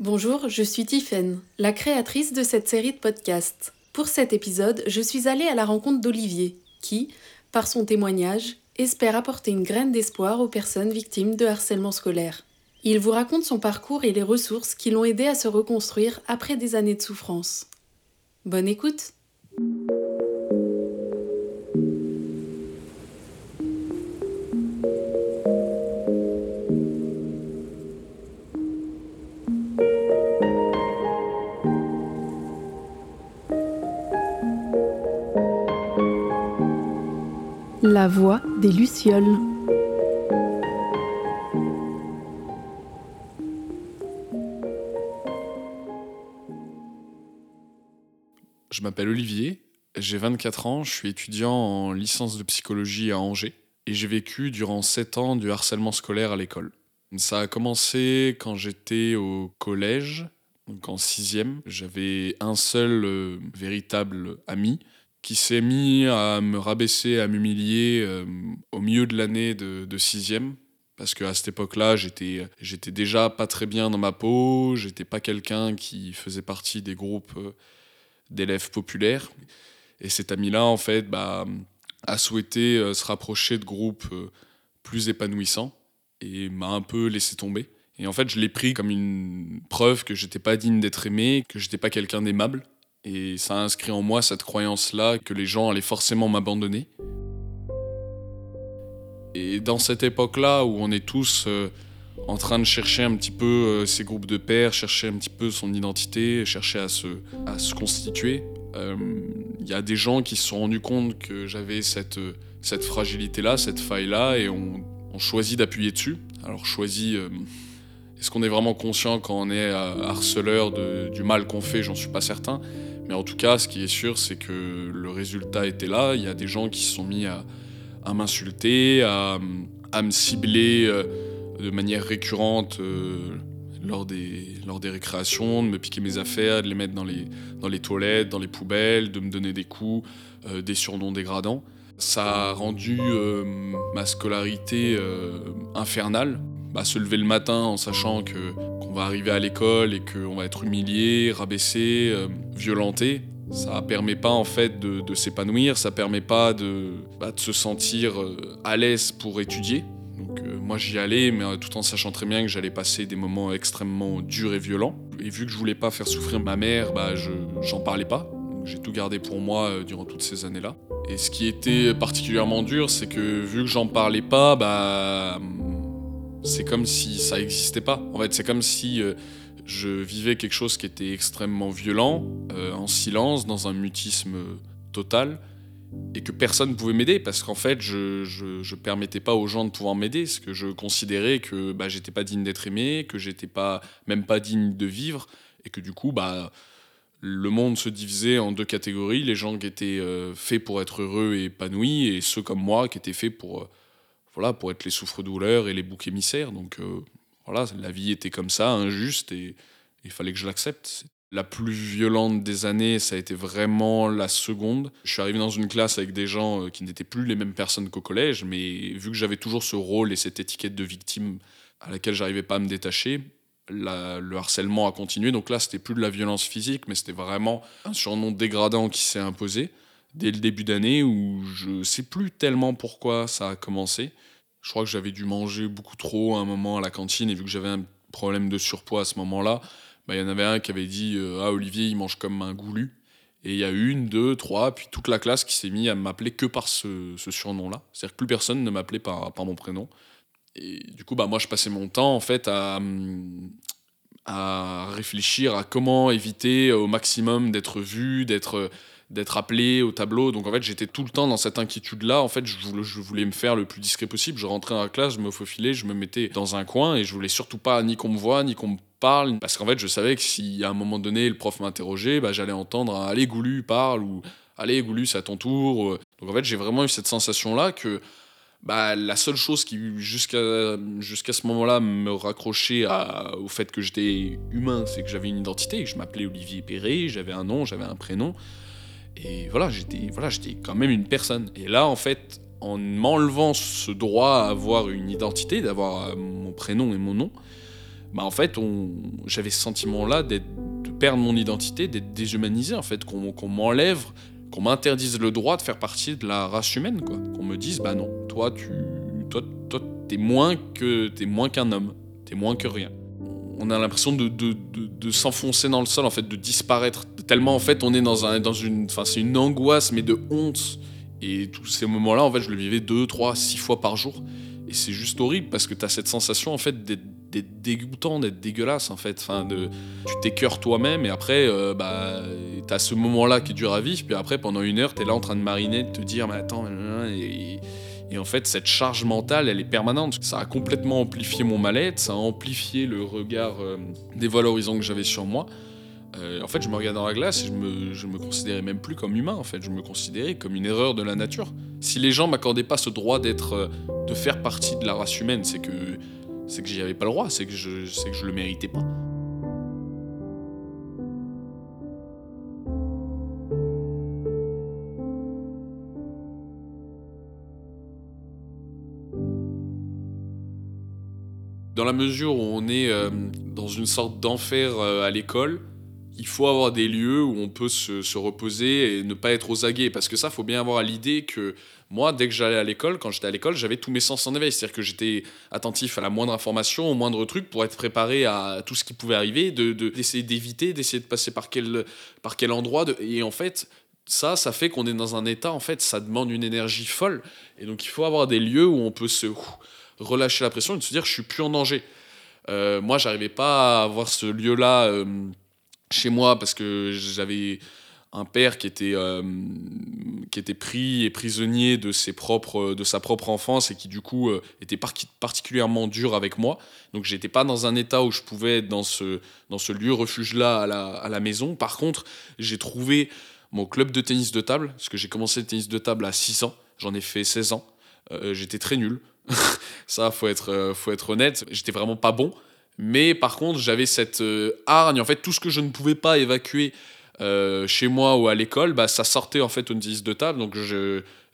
Bonjour, je suis Tiffaine, la créatrice de cette série de podcasts. Pour cet épisode, je suis allée à la rencontre d'Olivier, qui, par son témoignage, espère apporter une graine d'espoir aux personnes victimes de harcèlement scolaire. Il vous raconte son parcours et les ressources qui l'ont aidé à se reconstruire après des années de souffrance. Bonne écoute! La voix des Lucioles. Je m'appelle Olivier, j'ai 24 ans, je suis étudiant en licence de psychologie à Angers et j'ai vécu durant 7 ans du harcèlement scolaire à l'école. Ça a commencé quand j'étais au collège, donc en 6 J'avais un seul euh, véritable ami qui s'est mis à me rabaisser, à m'humilier euh, au milieu de l'année de, sixième. Parce qu'à cette époque-là, j'étais, j'étais déjà pas très bien dans ma peau, j'étais pas quelqu'un qui faisait partie des groupes euh, d'élèves populaires. Et cet ami-là, en fait, bah, a souhaité euh, se rapprocher de groupes plus épanouissants et m'a un peu laissé tomber. Et en fait, je l'ai pris comme une preuve que j'étais pas digne d'être aimé, que j'étais pas quelqu'un d'aimable. Et ça a inscrit en moi cette croyance-là que les gens allaient forcément m'abandonner. Et dans cette époque-là où on est tous euh, en train de chercher un petit peu euh, ces groupes de pairs, chercher un petit peu son identité, chercher à se, constituer, il euh, y a des gens qui se sont rendus compte que j'avais cette, cette fragilité-là, cette faille-là, et on, on choisit d'appuyer dessus. Alors choisit... Est-ce qu'on est vraiment conscient quand on est harceleur de, du mal qu'on fait? J'en suis pas certain. Mais en tout cas, ce qui est sûr, c'est que le résultat était là. Il y a des gens qui se sont mis à, m'insulter, à, me cibler euh, de manière récurrente euh, lors, des, récréations, de me piquer mes affaires, de les mettre dans les, toilettes, dans les poubelles, de me donner des coups, euh, des surnoms dégradants. Ça a rendu ma scolarité infernale. Bah, se lever le matin en sachant que qu'on va arriver à l'école et qu'on va être humilié, rabaissé, euh, violenté, ça permet pas en fait de, s'épanouir, ça permet pas de, bah, de se sentir euh, à l'aise pour étudier. Donc euh, moi j'y allais, mais tout en sachant très bien que j'allais passer des moments extrêmement durs et violents. Et vu que je voulais pas faire souffrir ma mère, bah, je j'en parlais pas. J'ai tout gardé pour moi durant toutes ces années-là. Et ce qui était particulièrement dur, c'est que vu que j'en parlais pas, bah c'est comme si ça n'existait pas. En fait, c'est comme si euh, je vivais quelque chose qui était extrêmement violent, euh, en silence, dans un mutisme total, et que personne ne pouvait m'aider parce qu'en fait, je, je, permettais pas aux gens de pouvoir m'aider, parce que je considérais que bah, j'étais pas digne d'être aimé, que j'étais pas même pas digne de vivre, et que du coup, bah le monde se divisait en deux catégories les gens qui étaient euh, faits pour être heureux et épanouis, et ceux comme moi qui étaient faits pour voilà, pour être les souffres-douleurs et les boucs émissaires. Donc euh, voilà, la vie était comme ça, injuste, et il fallait que je l'accepte. La plus violente des années, ça a été vraiment la seconde. Je suis arrivé dans une classe avec des gens euh, qui n'étaient plus les mêmes personnes qu'au collège, mais vu que j'avais toujours ce rôle et cette étiquette de victime à laquelle j'arrivais pas à me détacher, le harcèlement a continué. Donc là, c'était plus de la violence physique, mais c'était vraiment un surnom dégradant qui s'est imposé dès le début d'année où je sais plus tellement pourquoi ça a commencé. Je crois que j'avais dû manger beaucoup trop à un moment à la cantine et vu que j'avais un problème de surpoids à ce moment-là, bah, il y en avait un qui avait dit euh, Ah, Olivier, il mange comme un goulu. Et il y a une, deux, trois, puis toute la classe qui s'est mis à m'appeler que par ce, surnom-là. C'est-à-dire que plus personne ne m'appelait par mon prénom. Et du coup, bah, moi, je passais mon temps en fait à, à réfléchir à comment éviter au maximum d'être vu, d'être d'être appelé au tableau. Donc en fait, j'étais tout le temps dans cette inquiétude-là. En fait, je voulais, me faire le plus discret possible. Je rentrais dans la classe, je me faufilais, je me mettais dans un coin et je voulais surtout pas ni qu'on me voit, ni qu'on me parle. Parce qu'en fait, je savais que si à un moment donné, le prof m'interrogeait, bah, j'allais entendre Allez, Goulu, parle ou Allez, Goulu, c'est à ton tour. Donc en fait, j'ai vraiment eu cette sensation-là que bah, la seule chose qui, jusqu'à jusqu'à ce moment-là, me raccrochait au fait que j'étais humain, c'est que j'avais une identité. Je m'appelais Olivier Perret, j'avais un nom, j'avais un prénom. Et voilà, j'étais voilà, quand même une personne. Et là, en fait, en m'enlevant ce droit à avoir une identité, d'avoir euh, mon prénom et mon nom, bah en fait, j'avais ce sentiment-là de perdre mon identité, d'être déshumanisé, en fait, qu'on m'enlève, qu'on m'interdise le droit de faire partie de la race humaine, quoi. Qu'on me dise, bah non, toi, tu, toi, toi, t'es moins que, t'es moins qu'un homme, t'es moins que rien. On a l'impression de, de, de, s'enfoncer dans le sol, en fait, de disparaître. Tellement, en fait, on est dans, un, dans une, enfin, c'est une angoisse, mais de honte. Et tous ces moments-là, en fait, je le vivais deux, trois, six fois par jour. Et c'est juste horrible parce que t'as cette sensation, en fait, d'être dégoûtant, d'être dégueulasse en fait. Enfin, tu t'écœures toi-même et après, euh, bah, t'as ce moment-là qui dure à vivre. Puis après, pendant une heure, t'es là en train de mariner, de te dire, mais attends, et, et, en fait, cette charge mentale, elle est permanente. Ça a complètement amplifié mon mal-être, ça a amplifié le regard euh, dévalorisant que j'avais sur moi. Euh, en fait, je me regardais dans la glace et je me, me considérais même plus comme humain. En fait, je me considérais comme une erreur de la nature. Si les gens m'accordaient pas ce droit d'être, de faire partie de la race humaine, c'est que c'est que j'y avais pas le droit, c'est que je, c'est que je le méritais pas. Dans la mesure où on est euh, dans une sorte d'enfer euh, à l'école, il faut avoir des lieux où on peut se, se, reposer et ne pas être aux aguets. Parce que ça, faut bien avoir à l'idée que moi, dès que j'allais à l'école, quand j'étais à l'école, j'avais tous mes sens en éveil. C'est-à-dire que j'étais attentif à la moindre information, au moindre truc, pour être préparé à tout ce qui pouvait arriver, d'essayer de, d'éviter, d'essayer de passer par quel, par quel endroit. et en fait, ça, ça fait qu'on est dans un état, en fait, ça demande une énergie folle. Et donc, il faut avoir des lieux où on peut se relâcher la pression et se dire, je suis plus en danger. Euh, moi, j'arrivais pas à avoir ce lieu-là euh, chez moi parce que j'avais un père qui était, euh, qui était pris et prisonnier de, ses propres, de sa propre enfance et qui du coup euh, était particulièrement dur avec moi. Donc j'étais pas dans un état où je pouvais être dans ce, dans ce lieu refuge-là à la, à la maison. Par contre, j'ai trouvé mon club de tennis de table, parce que j'ai commencé le tennis de table à 6 ans, j'en ai fait 16 ans. Euh, j'étais très nul. Ça, faut être, faut être honnête. J'étais vraiment pas bon. Mais par contre, j'avais cette hargne. En fait, tout ce que je ne pouvais pas évacuer euh, chez moi ou à l'école, bah, ça sortait en fait au tennis de table. Donc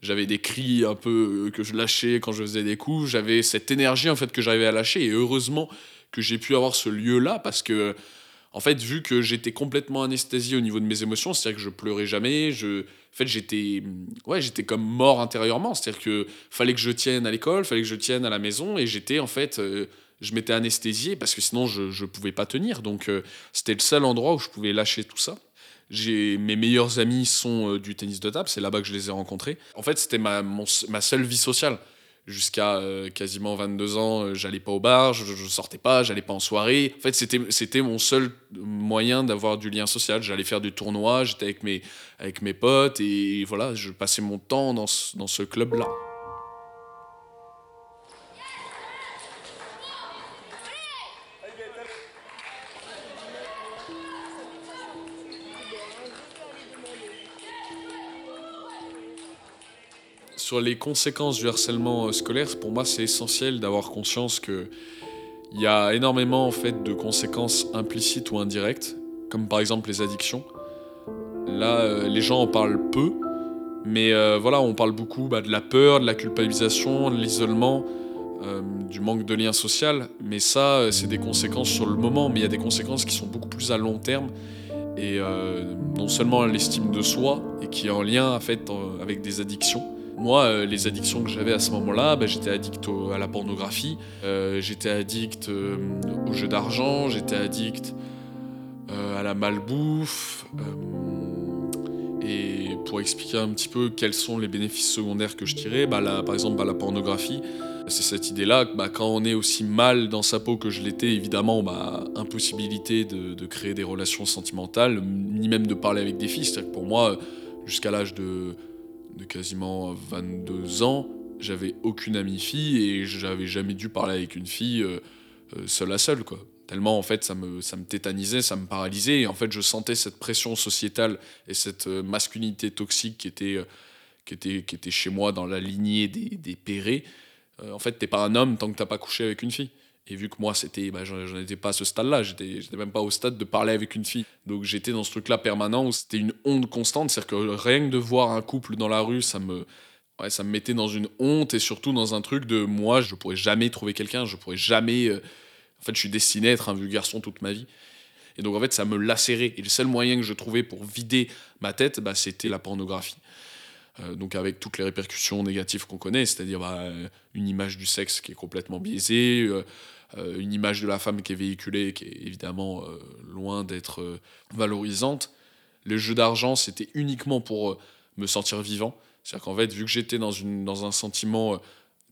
j'avais des cris un peu euh, que je lâchais quand je faisais des coups. J'avais cette énergie en fait que j'arrivais à lâcher. Et heureusement que j'ai pu avoir ce lieu-là parce que, en fait, vu que j'étais complètement anesthésié au niveau de mes émotions, c'est-à-dire que je pleurais jamais, je, en fait, j'étais, ouais, j'étais comme mort intérieurement. C'est-à-dire que fallait que je tienne à l'école, fallait que je tienne à la maison, et j'étais en fait, euh, je m'étais anesthésié parce que sinon je, je pouvais pas tenir. Donc c'était le seul endroit où je pouvais lâcher tout ça mes meilleurs amis sont euh, du tennis de table, c'est là-bas que je les ai rencontrés. En fait, c'était ma, seule vie sociale. Jusqu'à euh, quasiment 22 ans, euh, j'allais pas au bar, je, je sortais pas, j'allais pas en soirée. En fait, c'était, mon seul moyen d'avoir du lien social. J'allais faire du tournoi, j'étais avec mes, potes et voilà, je passais mon temps dans ce club-là. Sur les conséquences du harcèlement euh, scolaire, pour moi, c'est essentiel d'avoir conscience que il y a énormément en fait de conséquences implicites ou indirectes, comme par exemple les addictions. Là, euh, les gens en parlent peu, mais euh, voilà, on parle beaucoup bah, de la peur, de la culpabilisation, de l'isolement, du manque de lien social. Mais ça, c'est des conséquences sur le moment, mais il y a des conséquences qui sont beaucoup plus à long terme. Et non seulement l'estime de soi, et qui est en lien en fait, avec des addictions, moi, euh, les addictions que j'avais à ce moment-là, bah, j'étais addict à la pornographie, euh, j'étais addict euh, aux jeux d'argent, j'étais addict à la malbouffe. et pour expliquer un petit peu quels sont les bénéfices secondaires que je tirais, bah, par exemple bah, la pornographie, c'est cette idée-là bah, quand on est aussi mal dans sa peau que je l'étais, évidemment, impossibilité de, de, créer des relations sentimentales, ni même de parler avec des filles. C'est-à-dire que pour moi, jusqu'à l'âge de de quasiment 22 ans, j'avais aucune amie fille et j'avais jamais dû parler avec une fille euh, euh, seule à seule, quoi. Tellement, en fait, ça me, ça me tétanisait, ça me paralysait. Et en fait, je sentais cette pression sociétale et cette euh, masculinité toxique qui était, qui était, qui était chez moi dans la lignée des, des pérés. en fait, t'es pas un homme tant que t'as pas couché avec une fille. Et vu que moi, c'était, bah, j'en étais pas à ce stade-là, j'étais, même pas au stade de parler avec une fille. Donc j'étais dans ce truc-là permanent où c'était une honte constante. C'est-à-dire que rien que de voir un couple dans la rue, ça me, ouais, ça me mettait dans une honte et surtout dans un truc de moi, je pourrais jamais trouver quelqu'un, je pourrais jamais. Euh, En fait, je suis destiné à être un vieux garçon toute ma vie. Et donc, en fait, ça me lacérait. Et le seul moyen que je trouvais pour vider ma tête, bah, c'était la pornographie. Euh, donc, avec toutes les répercussions négatives qu'on connaît, c'est-à-dire bah, une image du sexe qui est complètement biaisée, euh, euh, une image de la femme qui est véhiculée, qui est évidemment loin d'être valorisante. Le jeu d'argent, c'était uniquement pour me sentir vivant. C'est-à-dire qu'en fait, vu que j'étais dans, dans un sentiment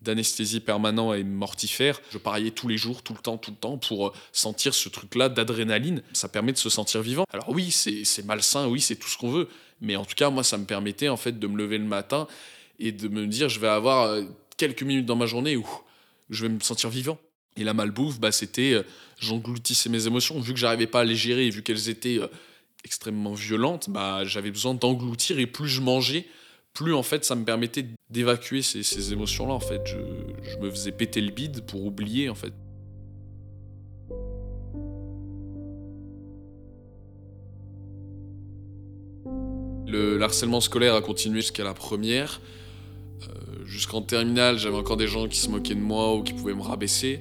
d'anesthésie permanent et mortifère. Je pariais tous les jours, tout le temps, tout le temps, pour euh, sentir ce truc-là d'adrénaline. Ça permet de se sentir vivant. Alors oui, c'est malsain, oui, c'est tout ce qu'on veut. Mais en tout cas, moi, ça me permettait en fait de me lever le matin et de me dire, je vais avoir euh, quelques minutes dans ma journée où je vais me sentir vivant. Et la malbouffe, bah, c'était, euh, j'engloutissais mes émotions. Vu que j'arrivais pas à les gérer et vu qu'elles étaient extrêmement violentes, bah, j'avais besoin d'engloutir et plus je mangeais, plus en fait ça me permettait d'évacuer ces, émotions-là. En fait, je, me faisais péter le bide pour oublier en fait. Le harcèlement scolaire a continué jusqu'à la première. Euh, jusqu'en terminale, j'avais encore des gens qui se moquaient de moi ou qui pouvaient me rabaisser.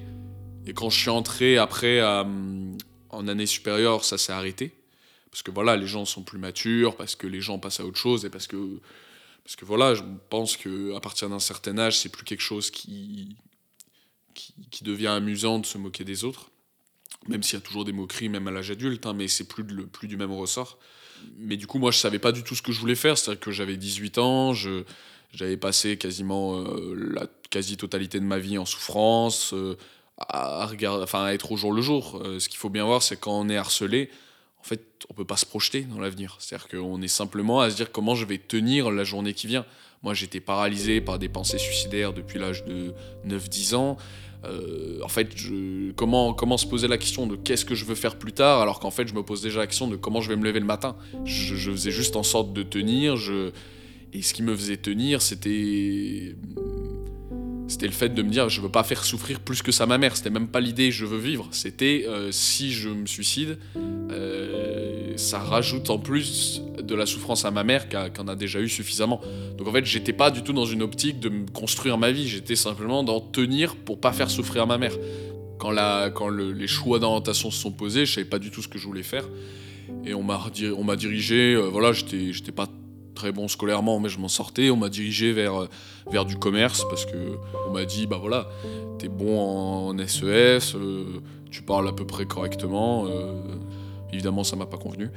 Et quand je suis entré après en année supérieure, ça s'est arrêté. Parce que voilà, les gens sont plus matures, parce que les gens passent à autre chose et parce que parce que voilà, je pense qu'à partir d'un certain âge, c'est plus quelque chose qui, qui, devient amusant de se moquer des autres. Même s'il y a toujours des moqueries, même à l'âge adulte, hein, mais c'est plus, plus du même ressort. Mais du coup, moi, je savais pas du tout ce que je voulais faire. C'est-à-dire que j'avais 18 ans, j'avais passé quasiment euh, la quasi-totalité de ma vie en souffrance, euh, à, regarder, enfin, à être au jour le jour. Euh, ce qu'il faut bien voir, c'est quand on est harcelé, en fait, on peut pas se projeter dans l'avenir. C'est-à-dire qu'on est simplement à se dire comment je vais tenir la journée qui vient. Moi, j'étais paralysé par des pensées suicidaires depuis l'âge de 9-10 ans. Euh, en fait, comment, comment se poser la question de qu'est-ce que je veux faire plus tard, alors qu'en fait, je me pose déjà la question de comment je vais me lever le matin. Je, faisais juste en sorte de tenir. Et ce qui me faisait tenir, c'était c'était le fait de me dire je veux pas faire souffrir plus que ça ma mère. C'était même pas l'idée je veux vivre. C'était euh, si je me suicide, euh, ça rajoute en plus de la souffrance à ma mère qu'en a, déjà eu suffisamment. Donc en fait, j'étais pas du tout dans une optique de construire ma vie. J'étais simplement d'en tenir pour pas faire souffrir ma mère. Quand, les choix d'orientation se sont posés, je savais pas du tout ce que je voulais faire. Et on m'a dirigé, euh, voilà, j'étais pas très bon scolairement, mais je m'en sortais. On m'a dirigé vers, vers du commerce parce que on m'a dit bah voilà, t'es bon en SES, euh, tu parles à peu près correctement. Euh, évidemment, ça m'a pas convenu.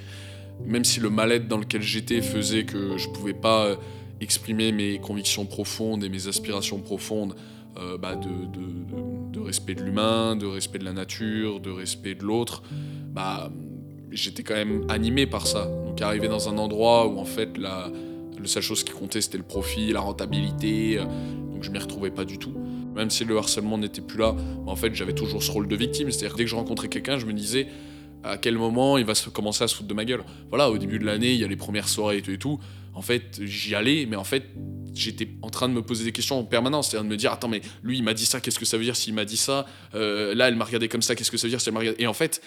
Même si le mal-être dans lequel j'étais faisait que je pouvais pas euh, exprimer mes convictions profondes et mes aspirations profondes bah de, respect de l'humain, de respect de la nature, de respect de l'autre, bah j'étais quand même animé par ça. Donc arriver dans un endroit où en fait la, seule chose qui comptait c'était le profit, la rentabilité, euh, donc je m'y retrouvais pas du tout. Même si le harcèlement n'était plus là, en fait j'avais toujours ce rôle de victime, c'est-à-dire dès que je rencontrais quelqu'un, je me disais à quel moment il va se commencer à se foutre de ma gueule. Voilà, au début de l'année, il y a les premières soirées et tout. En fait, j'y allais, mais en fait, j'étais en train de me poser des questions en permanence, c'est-à-dire de me dire attends mais lui il m'a dit ça, qu'est-ce que ça veut dire s'il m'a dit ça? Euh, Là elle m'a regardé comme ça, qu'est-ce que ça veut dire si elle m'a regardé? Et en fait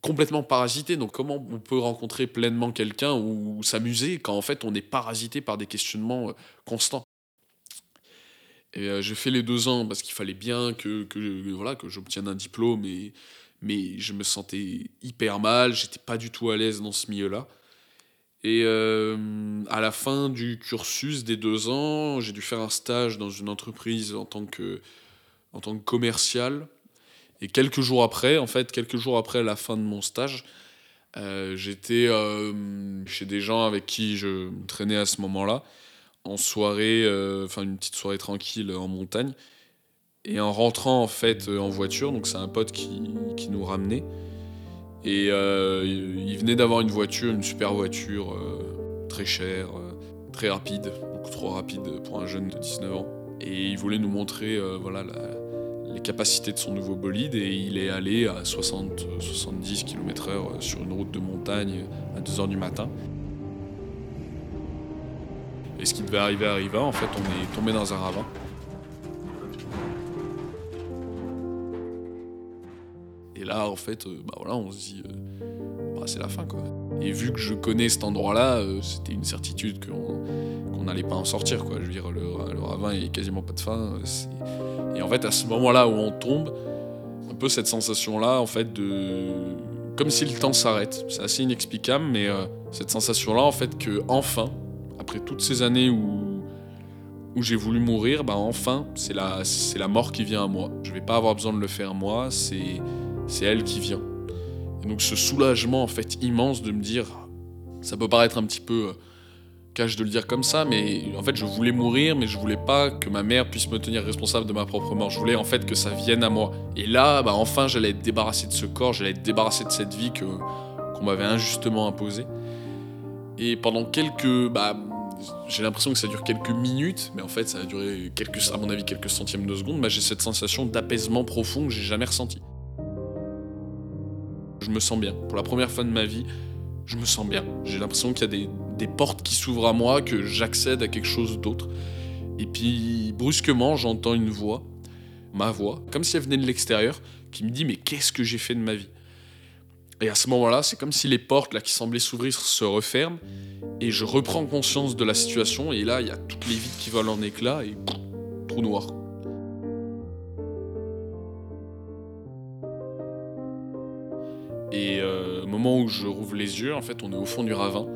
complètement parasité. Donc comment on peut rencontrer pleinement quelqu'un ou s'amuser quand en fait on est parasité par des questionnements euh, constants? Et euh, j'ai fait les deux ans parce qu'il fallait bien que, que voilà que j'obtienne un diplôme et mais je me sentais hyper mal, j'étais pas du tout à l'aise dans ce milieu-là. Et euh, à la fin du cursus des deux ans, j'ai dû faire un stage dans une entreprise en tant que, en tant que commercial et quelques jours après, en fait, quelques jours après la fin de mon stage, euh, j'étais euh, chez des gens avec qui je traînais à ce moment-là, en soirée, enfin une petite soirée tranquille en montagne. Et en rentrant en fait en voiture, donc c'est un pote qui, qui, nous ramenait. Et il venait d'avoir une voiture, une super voiture, très chère, très rapide, beaucoup trop rapide pour un jeune de 19 ans. Et il voulait nous montrer voilà, les capacités de son nouveau bolide et il est allé à 60-70 km/h sur une route de montagne à 2h du matin. Et ce qui devait arriver arriva, en fait on est tombé dans un ravin. Là en fait, euh, bah voilà, on se dit, euh, bah, c'est la fin quoi. Et vu que je connais cet endroit-là, euh, c'était une certitude qu'on n'allait pas en sortir quoi. Je veux dire, le, ravin, a quasiment pas de fin. Et en fait, à ce moment-là où on tombe, peu cette sensation-là, en fait, de. Comme si le temps s'arrête. C'est assez inexplicable, mais cette sensation-là, en fait, que enfin, après toutes ces années où, où j'ai voulu mourir, bah enfin, c'est la, la mort qui vient à moi. Je vais pas avoir besoin de le faire moi, c'est, c'est elle qui vient. Et donc ce soulagement, en fait, immense de me dire, ça peut paraître un petit peu. Euh, cache de le dire comme ça, mais en fait je voulais mourir, mais je voulais pas que ma mère puisse me tenir responsable de ma propre mort. Je voulais en fait que ça vienne à moi. Et là, bah enfin j'allais être débarrassé de ce corps, j'allais être débarrassé de cette vie que qu'on m'avait injustement imposée. Et pendant quelques, bah, j'ai l'impression que ça dure quelques minutes, mais en fait ça a duré quelques, à mon avis quelques centièmes de seconde. Bah, j'ai cette sensation d'apaisement profond que j'ai jamais ressenti. Je me sens bien. Pour la première fois de ma vie, je me sens bien. J'ai l'impression qu'il y a des, portes qui s'ouvrent à moi, que j'accède à quelque chose d'autre. Et puis brusquement, j'entends une voix, ma voix, comme si elle venait de l'extérieur, qui me dit mais qu'est-ce que j'ai fait de ma vie? Et à ce moment-là, c'est comme si les portes là qui semblaient s'ouvrir se referment et je reprends conscience de la situation et là, il y a toutes les vides qui volent en éclats et trou noir. Et euh, au moment où je rouvre les yeux, en fait, on est au fond du ravin.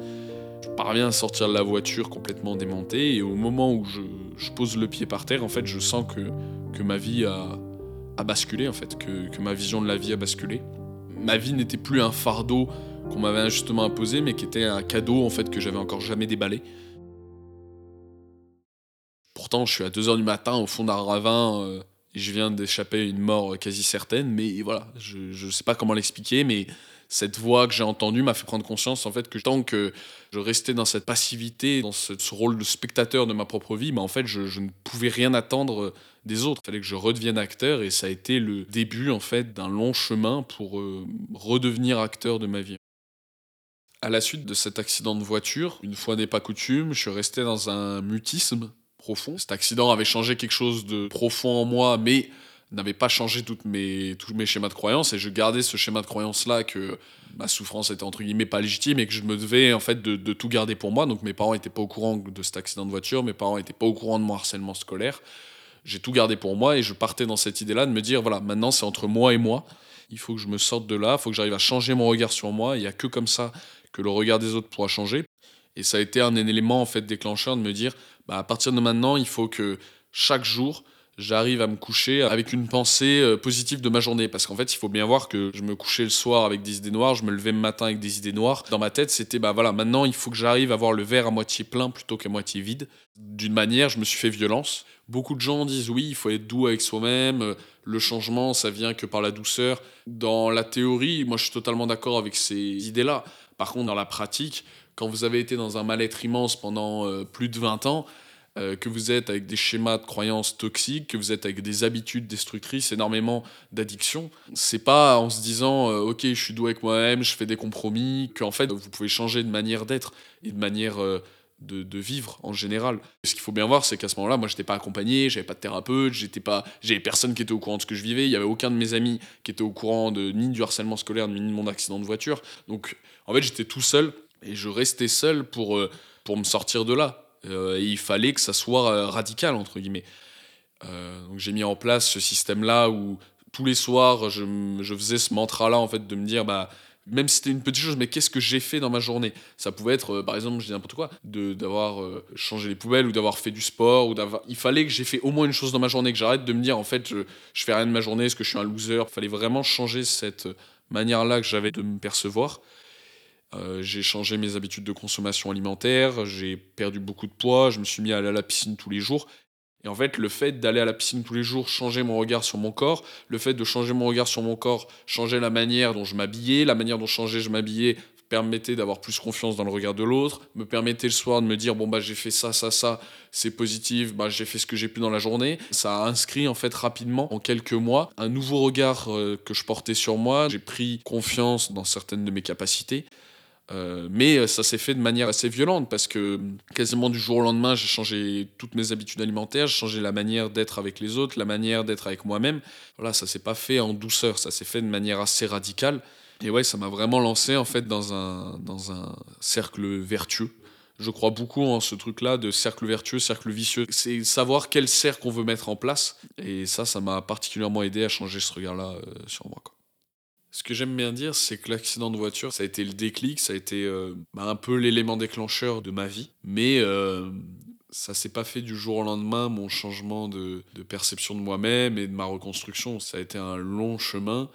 Je parviens à sortir de la voiture complètement démontée et au moment où je, pose le pied par terre, en fait, je sens que, que ma vie a, basculé, en fait, que, ma vision de la vie a basculé. Ma vie n'était plus un fardeau qu'on m'avait injustement imposé, mais qui était un cadeau, en fait, que j'avais encore jamais déballé. Pourtant, je suis à 2h du matin au fond d'un ravin euh, je viens d'échapper à une mort quasi certaine, mais voilà, je ne sais pas comment l'expliquer, mais cette voix que j'ai entendue m'a fait prendre conscience en fait que tant que je restais dans cette passivité, dans ce, rôle de spectateur de ma propre vie, mais en fait je, ne pouvais rien attendre des autres. Il fallait que je redevienne acteur et ça a été le début en fait d'un long chemin pour euh, redevenir acteur de ma vie. À la suite de cet accident de voiture, une fois n'est pas coutume, je suis resté dans un mutisme profond. Cet accident avait changé quelque chose de profond en moi, mais n'avait pas changé toutes mes, tous mes schémas de croyance. Et je gardais ce schéma de croyance là que ma souffrance était entre guillemets pas légitime et que je me devais en fait de, tout garder pour moi. Donc mes parents étaient pas au courant de cet accident de voiture. Mes parents étaient pas au courant de mon harcèlement scolaire. J'ai tout gardé pour moi et je partais dans cette idée là de me dire voilà maintenant c'est entre moi et moi. Il faut que je me sorte de là. Il faut que j'arrive à changer mon regard sur moi. Il y a que comme ça que le regard des autres pourra changer. Et ça a été un élément en fait déclencheur de me dire bah, à partir de maintenant il faut que chaque jour j'arrive à me coucher avec une pensée euh, positive de ma journée. Parce qu'en fait, il faut bien voir que je me couchais le soir avec des idées noires, je me levais le matin avec des idées noires. Dans ma tête, c'était, bah voilà, maintenant, il faut que j'arrive à voir le verre à moitié plein plutôt qu'à moitié vide. D'une manière, je me suis fait violence. Beaucoup de gens disent, oui, il faut être doux avec soi-même, euh, le changement, ça vient que par la douceur. Dans la théorie, moi, je suis totalement d'accord avec ces idées-là. Par contre, dans la pratique, quand vous avez été dans un mal-être immense pendant euh, plus de 20 ans, euh, que vous êtes avec des schémas de croyances toxiques, que vous êtes avec des habitudes destructrices, énormément d'addictions. C'est pas en se disant euh, ok je suis doux avec moi-même, je fais des compromis, qu'en fait vous pouvez changer de manière d'être et de manière de, de, vivre en général. Ce qu'il faut bien voir, c'est qu'à ce moment-là, moi j'étais pas accompagné, j'avais pas de thérapeute, j'étais pas, j'avais personne qui était au courant de ce que je vivais, il y avait aucun de mes amis qui était au courant de ni du harcèlement scolaire ni de mon accident de voiture. Donc en fait j'étais tout seul et je restais seul pour pour me sortir de là euh, il fallait que ça soit euh, radical, entre guillemets. Euh, donc j'ai mis en place ce système-là où tous les soirs, je, je faisais ce mantra-là, en fait, de me dire, bah, même si c'était une petite chose, mais qu'est-ce que j'ai fait dans ma journée? Ça pouvait être, par exemple, je dis n'importe quoi, d'avoir changé les poubelles ou d'avoir fait du sport. ou d'avoir. Il fallait que j'ai fait au moins une chose dans ma journée, que j'arrête de me dire, en fait, je, je fais rien de ma journée, est-ce que je suis un loser? Il fallait vraiment changer cette manière-là que j'avais de me percevoir. Euh, j'ai changé mes habitudes de consommation alimentaire, j'ai perdu beaucoup de poids, je me suis mis à aller à la piscine tous les jours. Et en fait, le fait d'aller à la piscine tous les jours changer mon regard sur mon corps, le fait de changer mon regard sur mon corps changer la manière dont je m'habillais, la manière dont changer je m'habillais permettait d'avoir plus confiance dans le regard de l'autre, me permettait le soir de me dire bon bah j'ai fait ça ça ça, c'est positif, bah j'ai fait ce que j'ai pu dans la journée. Ça a inscrit en fait rapidement en quelques mois un nouveau regard euh, que je portais sur moi, j'ai pris confiance dans certaines de mes capacités. Euh, mais euh, ça s'est fait de manière assez violente parce que quasiment du jour au lendemain, j'ai changé toutes mes habitudes alimentaires, j'ai changé la manière d'être avec les autres, la manière d'être avec moi-même. Voilà, ça s'est pas fait en douceur, ça s'est fait de manière assez radicale. Et ouais, ça m'a vraiment lancé en fait dans un, dans un cercle vertueux. je crois beaucoup en ce truc-là de cercle vertueux, cercle vicieux. C'est savoir quel cercle on veut mettre en place. Et ça, ça m'a particulièrement aidé à changer ce regard-là euh, sur moi. Ce que j'aime bien dire, c'est que l'accident de voiture, ça a été le déclic, ça a été euh, bah, un peu l'élément déclencheur de ma vie. Mais euh, ça s'est pas fait du jour au lendemain, mon changement de, de perception de moi-même et de ma reconstruction. Ça a été un long chemin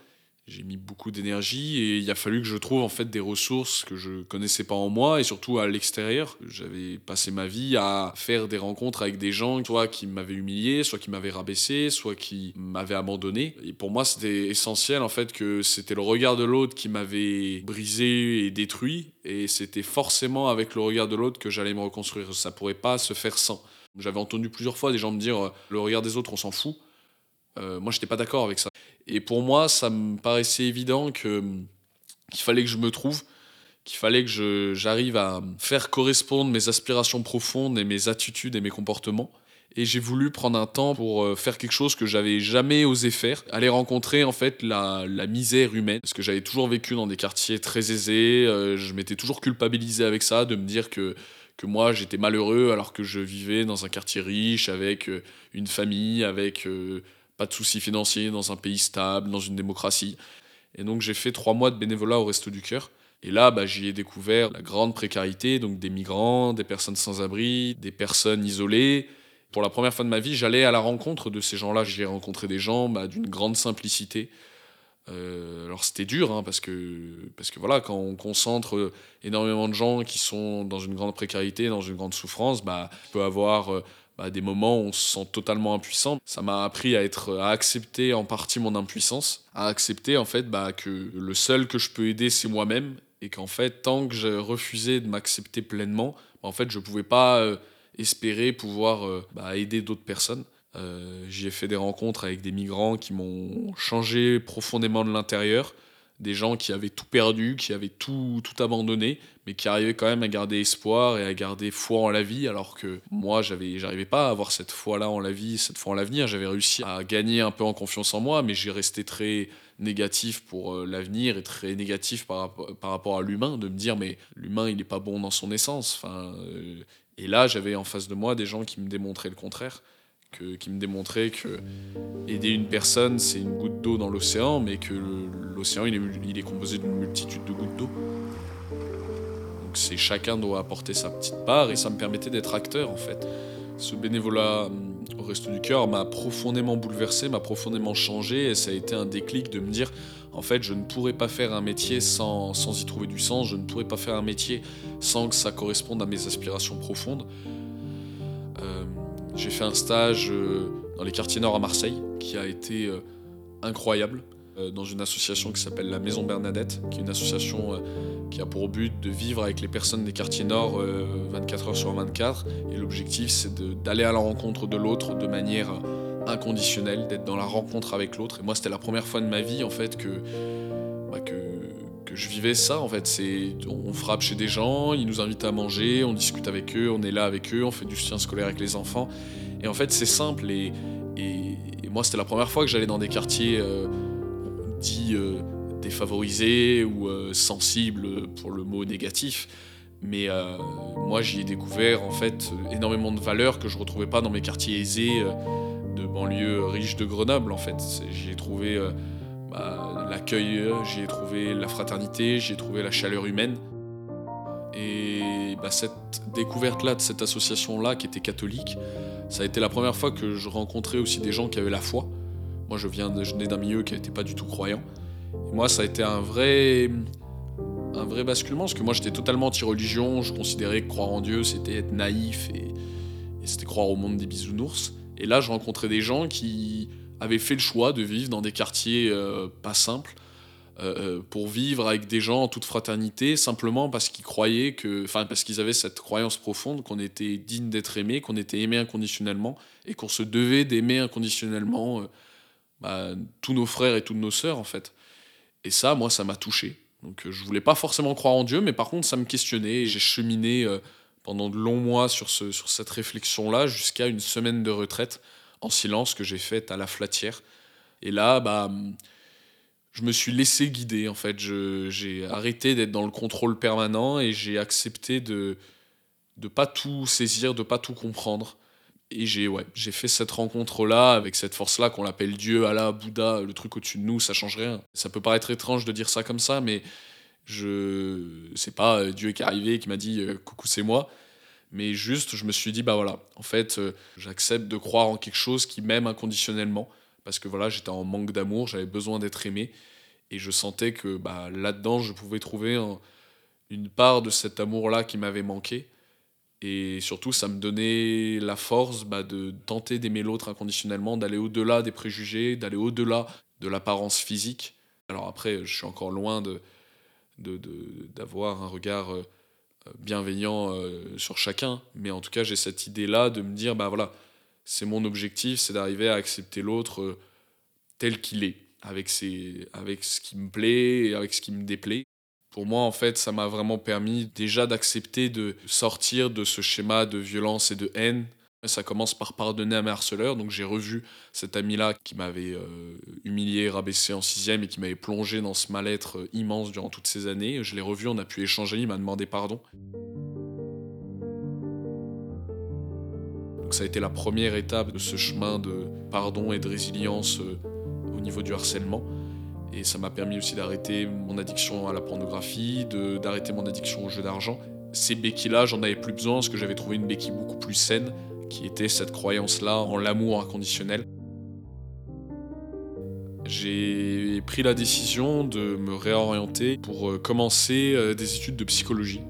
j'ai mis beaucoup d'énergie et il a fallu que je trouve en fait des ressources que je connaissais pas en moi et surtout à l'extérieur. J'avais passé ma vie à faire des rencontres avec des gens soit qui m'avaient humilié, soit qui m'avaient rabaissé, soit qui m'avaient abandonné. Et pour moi, c'était essentiel en fait que c'était le regard de l'autre qui m'avait brisé et détruit et c'était forcément avec le regard de l'autre que j'allais me reconstruire. Ça pourrait pas se faire sans. J'avais entendu plusieurs fois des gens me dire le regard des autres, on s'en fout. Euh, moi, j'étais pas d'accord avec ça. Et pour moi, ça me paraissait évident qu'il fallait que je me trouve, qu'il fallait que j'arrive à faire correspondre mes aspirations profondes et mes attitudes et mes comportements. Et j'ai voulu prendre un temps pour euh, faire quelque chose que j'avais jamais osé faire, aller rencontrer en fait la, misère humaine, parce que j'avais toujours vécu dans des quartiers très aisés, euh, je m'étais toujours culpabilisé avec ça, de me dire que que moi j'étais malheureux alors que je vivais dans un quartier riche avec une famille, avec pas de soucis financiers, dans un pays stable, dans une démocratie. Et donc j'ai fait trois mois de bénévolat au Resto du Cœur. Et là, bah, j'y ai découvert la grande précarité, donc des migrants, des personnes sans abri, des personnes isolées. Pour la première fois de ma vie, j'allais à la rencontre de ces gens-là. J'ai rencontré des gens bah, d'une grande simplicité. Euh, alors c'était dur, hein, parce, que, parce que voilà, quand on concentre énormément de gens qui sont dans une grande précarité, dans une grande souffrance, bah, on peut avoir euh, bah, des moments où on se sent totalement impuissant. Ça m'a appris à être, à accepter en partie mon impuissance, à accepter en fait bah, que le seul que je peux aider c'est moi-même et qu'en fait tant que je refusais de m'accepter pleinement, bah, en fait je pouvais pas euh, espérer pouvoir euh, bah, aider d'autres personnes. Euh, J'y ai fait des rencontres avec des migrants qui m'ont changé profondément de l'intérieur des gens qui avaient tout perdu, qui avaient tout, tout abandonné, mais qui arrivaient quand même à garder espoir et à garder foi en la vie, alors que moi, j'avais, j'arrivais pas à avoir cette foi-là en la vie, cette foi en l'avenir. J'avais réussi à gagner un peu en confiance en moi, mais j'ai resté très négatif pour euh, l'avenir et très négatif par, par rapport à l'humain, de me dire, mais l'humain, il n'est pas bon dans son essence. Enfin, euh, et là, j'avais en face de moi des gens qui me démontraient le contraire qui me démontrait que aider une personne, c'est une goutte d'eau dans l'océan, mais que l'océan, il est, il est composé d'une multitude de gouttes d'eau. Donc c'est chacun doit apporter sa petite part, et ça me permettait d'être acteur, en fait. Ce bénévolat hum, au Resto du Cœur m'a profondément bouleversé, m'a profondément changé, et ça a été un déclic de me dire, en fait, je ne pourrais pas faire un métier sans, sans y trouver du sens, je ne pourrais pas faire un métier sans que ça corresponde à mes aspirations profondes. J'ai fait un stage euh, dans les quartiers nord à Marseille qui a été euh, incroyable euh, dans une association qui s'appelle la Maison Bernadette, qui est une association qui a pour but de vivre avec les personnes des quartiers nord 24 heures sur 24. Et l'objectif, c'est d'aller à la rencontre de l'autre de manière inconditionnelle, d'être dans la rencontre avec l'autre. Et moi, c'était la première fois de ma vie, en fait, que, que je vivais ça. En fait, c'est on frappe chez des gens, ils nous invitent à manger, on discute avec eux, on est là avec eux, on fait du soutien scolaire avec les enfants. Et en fait, c'est simple. Et, et, moi, c'était la première fois que j'allais dans des quartiers euh, dits euh, défavorisés ou euh, sensibles pour le mot négatif. Mais moi, j'y ai découvert en fait énormément de valeurs que je retrouvais pas dans mes quartiers aisés de banlieue riche de Grenoble. En fait, j'y ai trouvé bah, l'accueil, j'ai trouvé la fraternité, j'ai trouvé la chaleur humaine. Et bah, cette découverte-là de cette association-là qui était catholique, ça a été la première fois que je rencontrais aussi des gens qui avaient la foi. Moi, je viens, je venais d'un milieu qui n'était pas du tout croyant. Et moi, ça a été un vrai, un vrai basculement parce que moi, j'étais totalement anti-religion. Je considérais que croire en Dieu, c'était être naïf et c'était croire au monde des bisounours. Et là, je rencontrais des gens qui avaient fait le choix de vivre dans des quartiers euh, pas simples, euh, euh, pour vivre avec des gens en toute fraternité, simplement parce qu'ils croyaient que, enfin parce qu'ils avaient cette croyance profonde qu'on était digne d'être aimé, qu'on était aimé inconditionnellement et qu'on se devait d'aimer inconditionnellement bah, tous nos frères et toutes nos sœurs en fait. Et ça, moi, ça m'a touché. Donc je voulais pas forcément croire en Dieu, mais par contre, ça me questionnait. J'ai cheminé pendant de longs mois sur, ce, sur cette réflexion-là jusqu'à une semaine de retraite en silence que j'ai faite à la Flatière. Et là, bah, je me suis laissé guider en fait. J'ai arrêté d'être dans le contrôle permanent et j'ai accepté de, de pas tout saisir, de pas tout comprendre. Et j'ai ouais, fait cette rencontre-là avec cette force-là qu'on l'appelle Dieu, Allah, Bouddha, le truc au-dessus de nous, ça change rien. Ça peut paraître étrange de dire ça comme ça, mais je c'est pas euh, Dieu qui est arrivé qui m'a dit euh, coucou c'est moi, mais juste je me suis dit bah voilà, en fait euh, j'accepte de croire en quelque chose qui m'aime inconditionnellement parce que voilà j'étais en manque d'amour, j'avais besoin d'être aimé et je sentais que bah là-dedans je pouvais trouver une part de cet amour-là qui m'avait manqué et surtout, ça me donnait la force bah, de tenter d'aimer l'autre inconditionnellement, d'aller au-delà des préjugés, d'aller au-delà de l'apparence physique. Alors après, je suis encore loin de d'avoir un regard euh, bienveillant euh, sur chacun, mais en tout cas, j'ai cette idée-là de me dire, bah voilà, c'est mon objectif, c'est d'arriver à accepter l'autre euh, tel qu'il est, avec, ses, avec ce qui me plaît et avec ce qui me déplaît. Pour moi, en fait, ça m'a vraiment permis déjà d'accepter de sortir de ce schéma de violence et de haine. Ça commence par pardonner à mes harceleurs. Donc j'ai revu cet ami-là qui m'avait euh, humilié, rabaissé en sixième et qui m'avait plongé dans ce mal-être euh, immense durant toutes ces années. Je l'ai revu, on a pu échanger, il m'a demandé pardon. Donc ça a été la première étape de ce chemin de pardon et de résilience euh, au niveau du harcèlement. Et ça m'a permis aussi d'arrêter mon addiction à la pornographie, d'arrêter mon addiction au jeu d'argent. Ces béquilles-là, j'en avais plus besoin parce que j'avais trouvé une béquille beaucoup plus saine, qui était cette croyance-là en l'amour inconditionnel. J'ai pris la décision de me réorienter pour euh, commencer euh, des études de psychologie.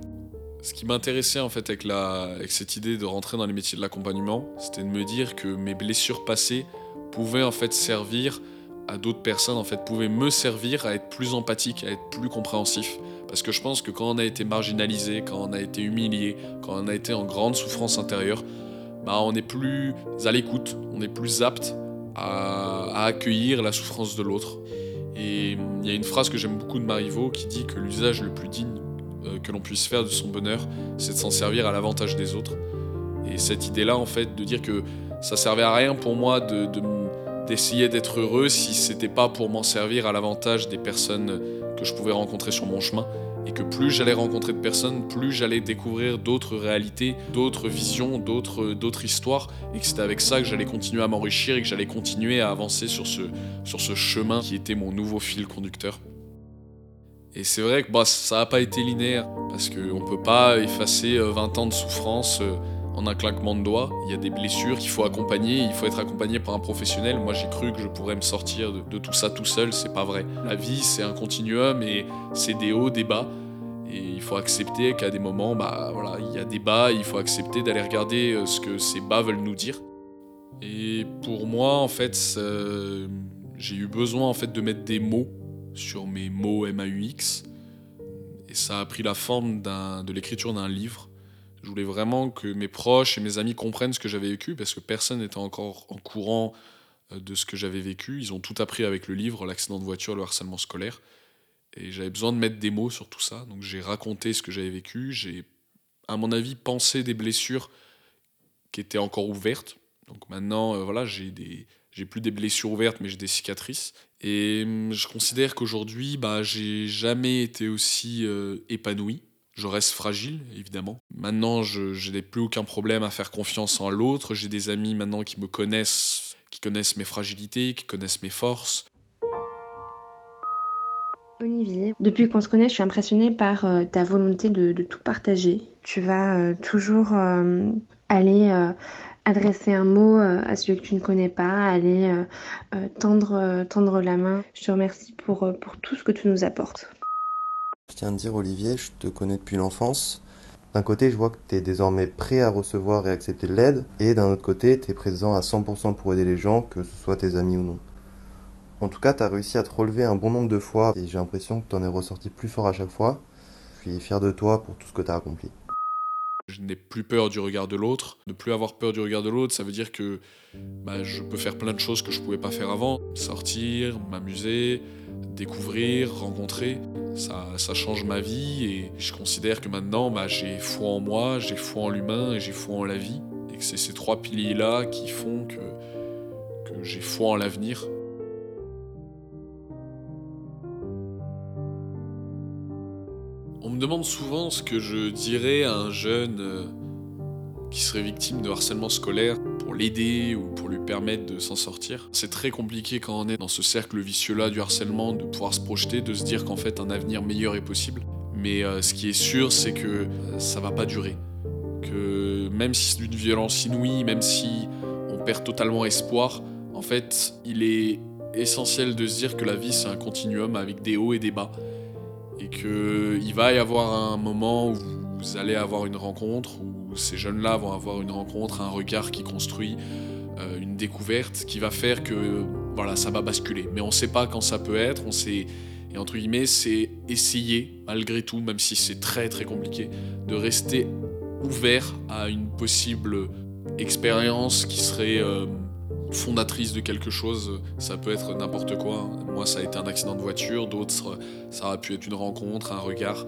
Ce qui m'intéressait en fait avec, la, avec cette idée de rentrer dans les métiers de l'accompagnement, c'était de me dire que mes blessures passées pouvaient en fait servir à d'autres personnes en fait pouvaient me servir à être plus empathique, à être plus compréhensif. Parce que je pense que quand on a été marginalisé, quand on a été humilié, quand on a été en grande souffrance intérieure, bah on est plus à l'écoute, on est plus apte à, accueillir la souffrance de l'autre. Et il y a une phrase que j'aime beaucoup de Marivaux qui dit que l'usage le plus digne euh, que l'on puisse faire de son bonheur, c'est de s'en servir à l'avantage des autres. Et cette idée-là, en fait, de dire que ça servait à rien pour moi de, de d'essayer d'être heureux si c'était pas pour m'en servir à l'avantage des personnes que je pouvais rencontrer sur mon chemin. Et que plus j'allais rencontrer de personnes, plus j'allais découvrir d'autres réalités, d'autres visions, d'autres, histoires. Et que c'était avec ça que j'allais continuer à m'enrichir et que j'allais continuer à avancer sur ce, sur ce chemin qui était mon nouveau fil conducteur. Et c'est vrai que bah, ça n'a pas été linéaire, parce qu'on ne peut pas effacer 20 euh, ans de souffrance euh, en un claquement de doigts. Il y a des blessures qu'il faut accompagner, il faut être accompagné par un professionnel. Moi, j'ai cru que je pourrais me sortir de, tout ça tout seul, c'est pas vrai. La vie, c'est un continuum et c'est des hauts, des bas. Et il faut accepter qu'à des moments, bah voilà, il y a des bas, il faut accepter d'aller regarder euh, ce que ces bas veulent nous dire. Et pour moi, en fait, j'ai eu besoin en fait de mettre des mots sur mes mots MAUX. Et ça a pris la forme de l'écriture d'un livre je voulais vraiment que mes proches et mes amis comprennent ce que j'avais vécu parce que personne n'était encore en courant euh, de ce que j'avais vécu. Ils ont tout appris avec le livre, l'accident de voiture, le harcèlement scolaire. Et j'avais besoin de mettre des mots sur tout ça. Donc j'ai raconté ce que j'avais vécu. J'ai, à mon avis, pensé des blessures qui étaient encore ouvertes. Donc maintenant, euh, voilà, j'ai plus des blessures ouvertes, mais j'ai des cicatrices. Et hum, je considère qu'aujourd'hui, bah, j'ai jamais été aussi euh, épanoui je reste fragile, évidemment. Maintenant, je, n'ai plus aucun problème à faire confiance en l'autre. J'ai des amis maintenant qui me connaissent, qui connaissent mes fragilités, qui connaissent mes forces. Olivier, depuis qu'on se connaît, je suis impressionnée par euh, ta volonté de, tout partager. Tu vas euh, toujours euh, aller adresser un mot à celui que tu ne connais pas, aller tendre, la main. Je te remercie pour tout ce que tu nous apportes. Je tiens à te dire, Olivier, je te connais depuis l'enfance. D'un côté, je vois que tu es désormais prêt à recevoir et accepter de l'aide, et d'un autre côté, tu es présent à 100% pour aider les gens, que ce soit tes amis ou non. En tout cas, tu as réussi à te relever un bon nombre de fois, et j'ai l'impression que tu en es ressorti plus fort à chaque fois. Je suis fier de toi pour tout ce que tu as accompli. Je n'ai plus peur du regard de l'autre. Ne plus avoir peur du regard de l'autre, ça veut dire que bah, je peux faire plein de choses que je ne pouvais pas faire avant. Sortir, m'amuser, découvrir, rencontrer. Ça, ça, change ma vie et je considère que maintenant bah, j'ai foi en moi, j'ai foi en l'humain et j'ai foi en la vie. Et que c'est ces trois piliers-là qui font que, que j'ai foi en l'avenir. Me demande souvent ce que je dirais à un jeune euh, qui serait victime de harcèlement scolaire pour l'aider ou pour lui permettre de s'en sortir. C'est très compliqué quand on est dans ce cercle vicieux-là du harcèlement de pouvoir se projeter, de se dire qu'en fait un avenir meilleur est possible. Mais euh, ce qui est sûr, c'est que euh, ça va pas durer. Que même si c'est d'une violence inouïe, même si on perd totalement espoir, en fait, il est essentiel de se dire que la vie c'est un continuum avec des hauts et des bas. Et qu'il va y avoir un moment où vous allez avoir une rencontre, où ces jeunes-là vont avoir une rencontre, un regard qui construit, euh, une découverte qui va faire que voilà, ça va basculer. Mais on ne sait pas quand ça peut être, on sait. Et entre guillemets, c'est essayer, malgré tout, même si c'est très très compliqué, de rester ouvert à une possible expérience qui serait euh, fondatrice de quelque chose. Ça peut être n'importe quoi. Moi, ça a été un accident de voiture, d'autres, ça aurait pu être une rencontre, un regard.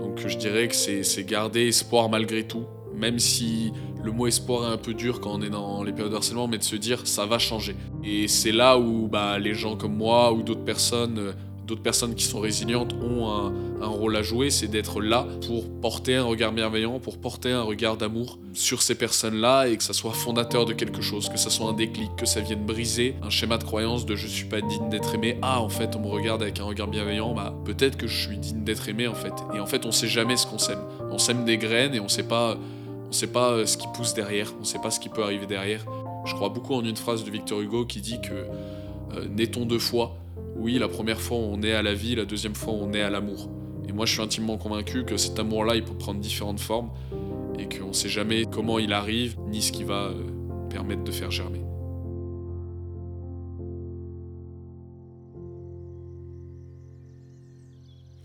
Donc je dirais que c'est garder espoir malgré tout, même si le mot espoir est un peu dur quand on est dans les périodes de harcèlement, mais de se dire ça va changer. Et c'est là où bah, les gens comme moi ou d'autres personnes d'autres personnes qui sont résilientes ont un, rôle à jouer, c'est d'être là pour porter un regard bienveillant, pour porter un regard d'amour sur ces personnes-là et que ça soit fondateur de quelque chose, que ça soit un déclic, que ça vienne briser un schéma de croyance de je suis pas digne d'être aimé. Ah, en fait, on me regarde avec un regard bienveillant, bah peut-être que je suis digne d'être aimé en fait. Et en fait, on sait jamais ce qu'on sème. On sème des graines et on sait pas, on sait pas euh, ce qui pousse derrière, on sait pas ce qui peut arriver derrière. Je crois beaucoup en une phrase de Victor Hugo qui dit que euh, naît-on deux fois oui, la première fois on est à la vie, la deuxième fois on est à l'amour. Et moi je suis intimement convaincu que cet amour-là il peut prendre différentes formes et qu'on ne sait jamais comment il arrive ni ce qui va euh, permettre de faire germer.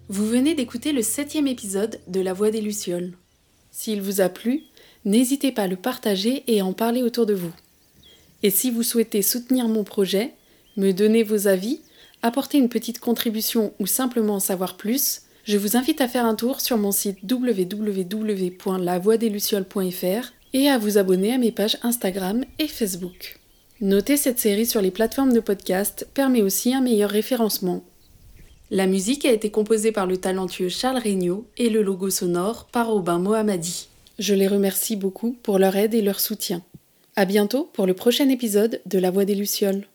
Vous venez d'écouter le septième épisode de La Voix des Lucioles. S'il vous a plu, n'hésitez pas à le partager et à en parler autour de vous. Et si vous souhaitez soutenir mon projet, me donner vos avis, apporter une petite contribution ou simplement en savoir plus, je vous invite à faire un tour sur mon site www.lavoixdesllucioles.fr et à vous abonner à mes pages Instagram et Facebook. Noter cette série sur les plateformes de podcast permet aussi un meilleur référencement. La musique a été composée par le talentueux Charles Regnault et le logo sonore par Aubin Mohammadi. Je les remercie beaucoup pour leur aide et leur soutien. À bientôt pour le prochain épisode de La Voix des Lucioles.